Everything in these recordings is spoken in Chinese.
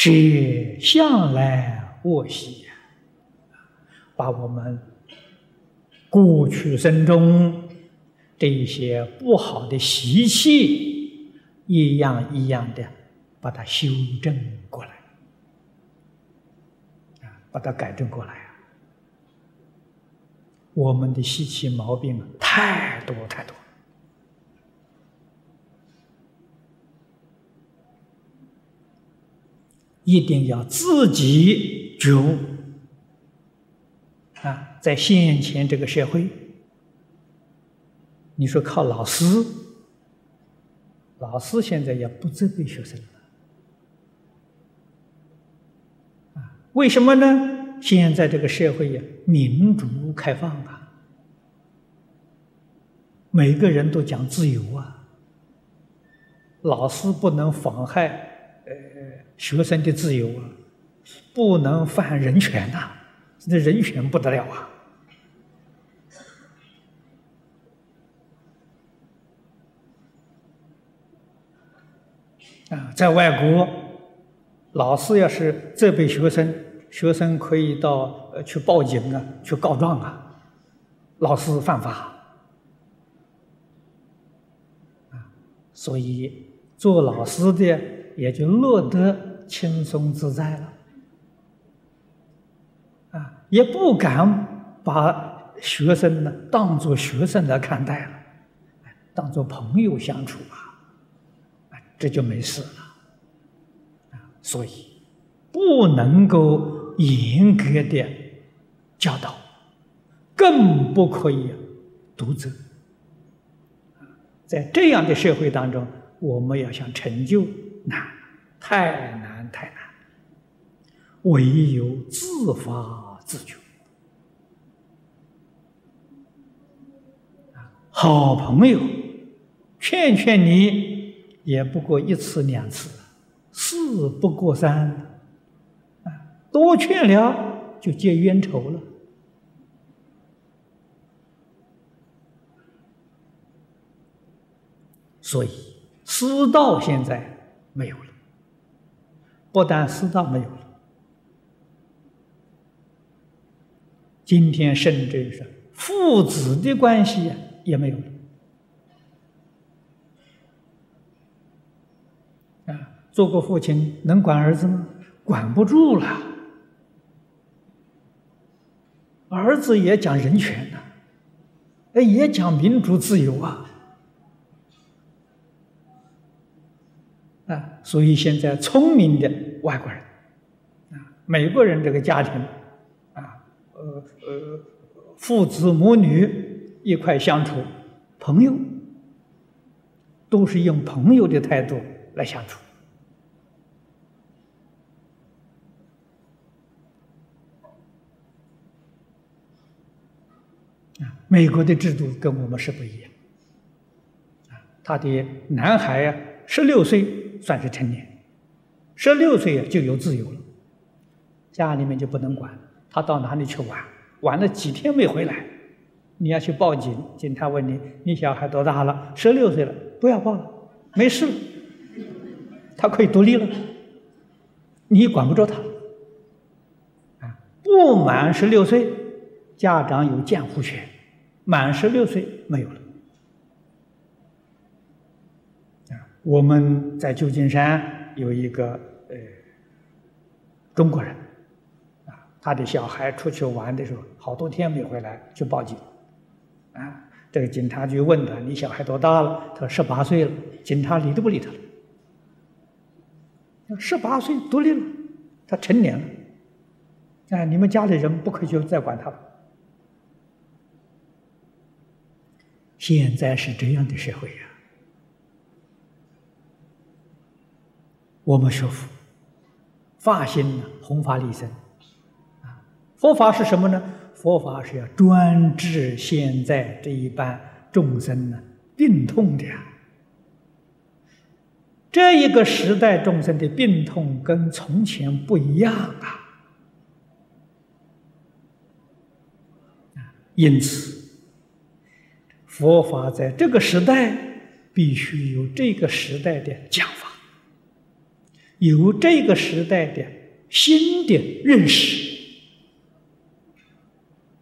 是向来恶习，把我们过去生中这一些不好的习气，一样一样的把它修正过来，啊，把它改正过来啊。我们的习气毛病太多太多。一定要自己觉悟啊！在现前这个社会，你说靠老师，老师现在也不责备学生了啊？为什么呢？现在这个社会呀，民主开放啊，每个人都讲自由啊，老师不能妨害。呃学生的自由啊，不能犯人权呐！这人权不得了啊！啊，在外国，老师要是责备学生，学生可以到呃去报警啊，去告状啊，老师犯法啊，所以做老师的也就乐得。轻松自在了，啊，也不敢把学生呢当做学生来看待了，当做朋友相处啊，这就没事了，所以不能够严格的教导，更不可以独责，在这样的社会当中，我们要想成就难，太难。太难，唯有自发自觉。好朋友劝劝你，也不过一次两次，事不过三，啊，多劝了就结冤仇了。所以师道现在没有了。不但师道没有了，今天甚至是父子的关系也没有了。啊，做个父亲能管儿子吗？管不住了。儿子也讲人权呐，哎，也讲民主自由啊。啊，所以现在聪明的外国人，啊，美国人这个家庭，啊，呃呃，父子母女一块相处，朋友，都是用朋友的态度来相处。啊，美国的制度跟我们是不一样，啊，他的男孩呀，十六岁。算是成年，十六岁就有自由了，家里面就不能管他到哪里去玩，玩了几天没回来，你要去报警，警察问你，你小孩多大了？十六岁了，不要报了，没事，他可以独立了，你管不着他，啊，不满十六岁，家长有监护权，满十六岁没有了。我们在旧金山有一个呃中国人，啊，他的小孩出去玩的时候，好多天没回来，去报警，啊，这个警察局问他：“你小孩多大了？”他说：“十八岁了。”警察理都不理他了。十八岁独立了，他成年了，啊，你们家里人不可以就再管他了。现在是这样的社会呀。我们学佛，发心呢，弘法利生，啊，佛法是什么呢？佛法是要专治现在这一般众生呢病痛的呀。这一个时代众生的病痛跟从前不一样，啊，因此，佛法在这个时代必须有这个时代的讲法。有这个时代的新的认识，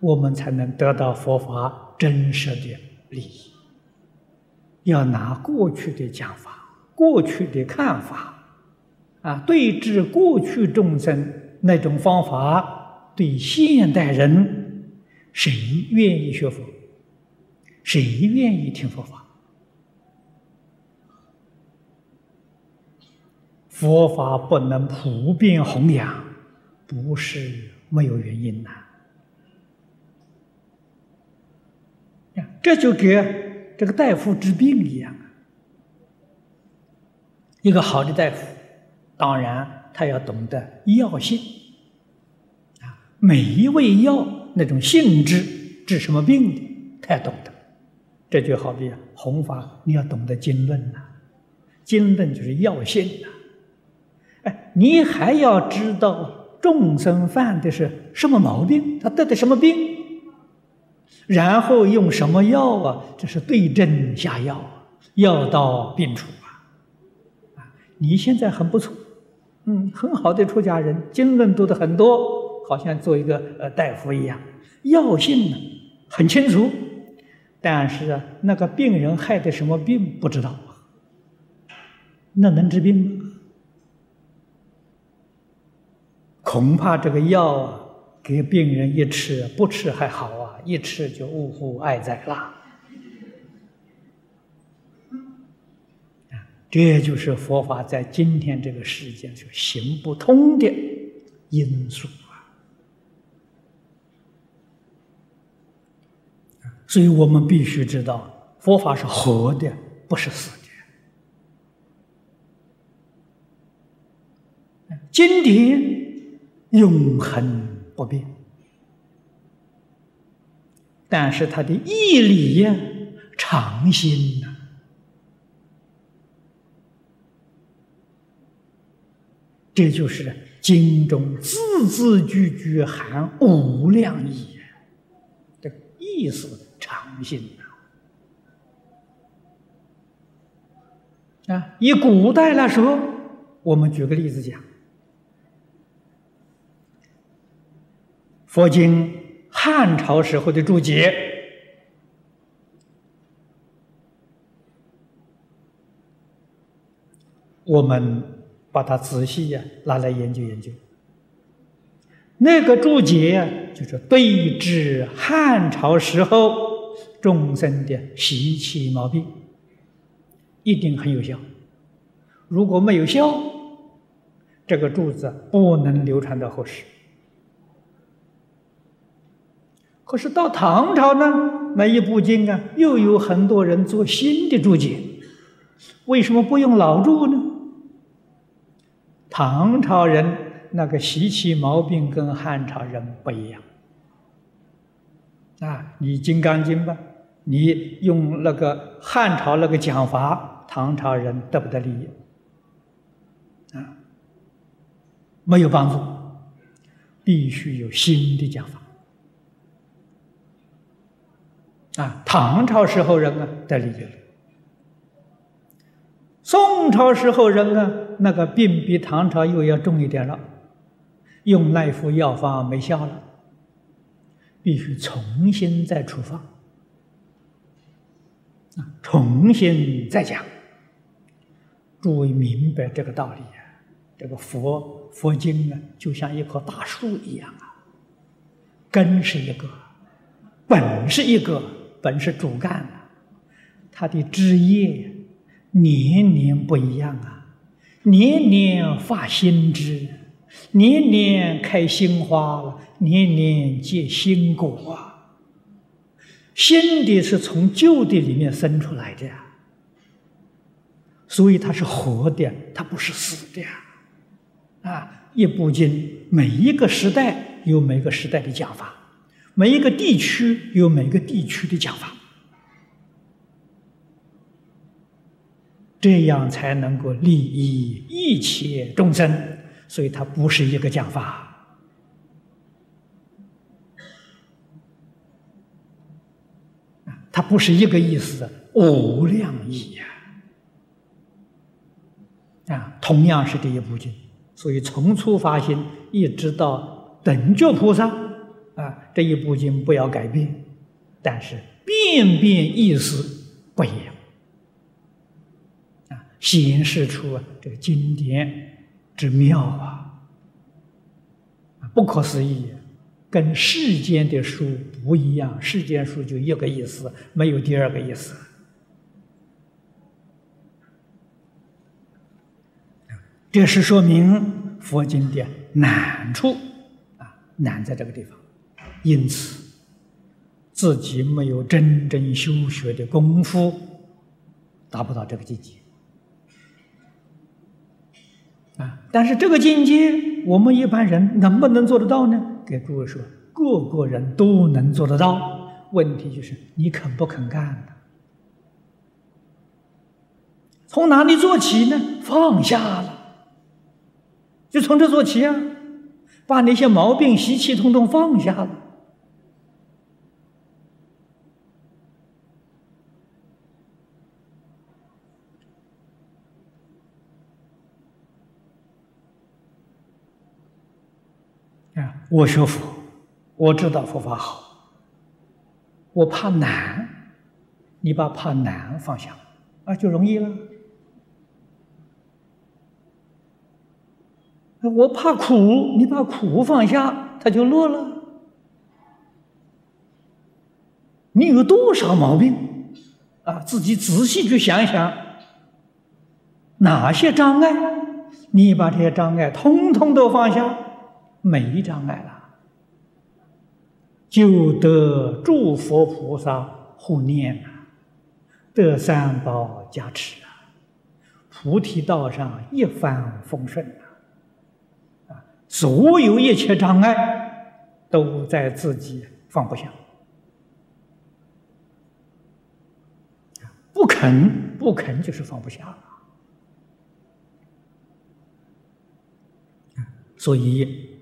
我们才能得到佛法真实的利益。要拿过去的讲法、过去的看法，啊，对治过去众生那种方法，对现代人，谁愿意学佛？谁愿意听佛法？佛法不能普遍弘扬，不是没有原因呐。这就跟。这个大夫治病一样啊，一个好的大夫，当然他要懂得药性啊，每一味药那种性质治什么病的，他要懂得。这就好比弘法，你要懂得经论呐，经论就是药性呐。你还要知道众生犯的是什么毛病，他得的什么病。然后用什么药啊？这是对症下药，药到病除啊！啊，你现在很不错，嗯，很好的出家人，经论读的很多，好像做一个呃大夫一样，药性呢很清楚，但是啊，那个病人害的什么病不知道，那能治病吗？恐怕这个药啊，给病人一吃，不吃还好啊。一吃就呜呼哀哉了，啊，这就是佛法在今天这个世界上行不通的因素啊！所以我们必须知道，佛法是活的，不是死的。经典永恒不变。但是他的义理呀，常新呐，这就是经中字字句句含无量义，这意思常新呐。啊，以古代来说，我们举个例子讲，佛经。汉朝时候的注解，我们把它仔细呀拿来研究研究。那个注解就是对治汉朝时候众生的习气毛病，一定很有效。如果没有效，这个注子不能流传到后世。可是到唐朝呢，那一部经啊，又有很多人做新的注解，为什么不用老注呢？唐朝人那个习气毛病跟汉朝人不一样啊！你《金刚经》吧，你用那个汉朝那个讲法，唐朝人得不得利益啊？没有帮助，必须有新的讲法。啊，唐朝时候人啊得理解，宋朝时候人啊那个病比唐朝又要重一点了，用那副药方没效了，必须重新再处方，啊，重新再讲，诸位明白这个道理啊？这个佛佛经啊，就像一棵大树一样啊，根是一个，本是一个。本是主干，它的枝叶年年不一样啊，年年发新枝，年年开新花了，年年结新果啊。新的是从旧的里面生出来的呀，所以它是活的，它不是死的呀。啊，一部经，每一个时代有每个时代的讲法。每一个地区有每个地区的讲法，这样才能够利益一切众生，所以它不是一个讲法，它不是一个意思，无量义呀！啊，同样是这一部经，所以从初发心一直到等觉菩萨啊，这一部经不要改变，但是遍遍意思不一样啊，显示出这个经典之妙啊，不可思议，跟世间的书不一样，世间书就一个意思，没有第二个意思。这是说明佛经的难处啊，难在这个地方。因此，自己没有真正修学的功夫，达不到这个境界啊。但是这个境界，我们一般人能不能做得到呢？给诸位说，个个人都能做得到。问题就是你肯不肯干从哪里做起呢？放下了。就从这做起啊，把那些毛病习气统统放下了啊！我学佛，我知道佛法好，我怕难，你把怕难放下，啊，就容易了。我怕苦，你把苦放下，它就乐了。你有多少毛病啊？自己仔细去想一想，哪些障碍？你把这些障碍通通都放下，没障碍了，就得诸佛菩萨护念啊，得三宝加持啊，菩提道上一帆风顺啊。所有一切障碍都在自己放不下，不肯不肯就是放不下，所以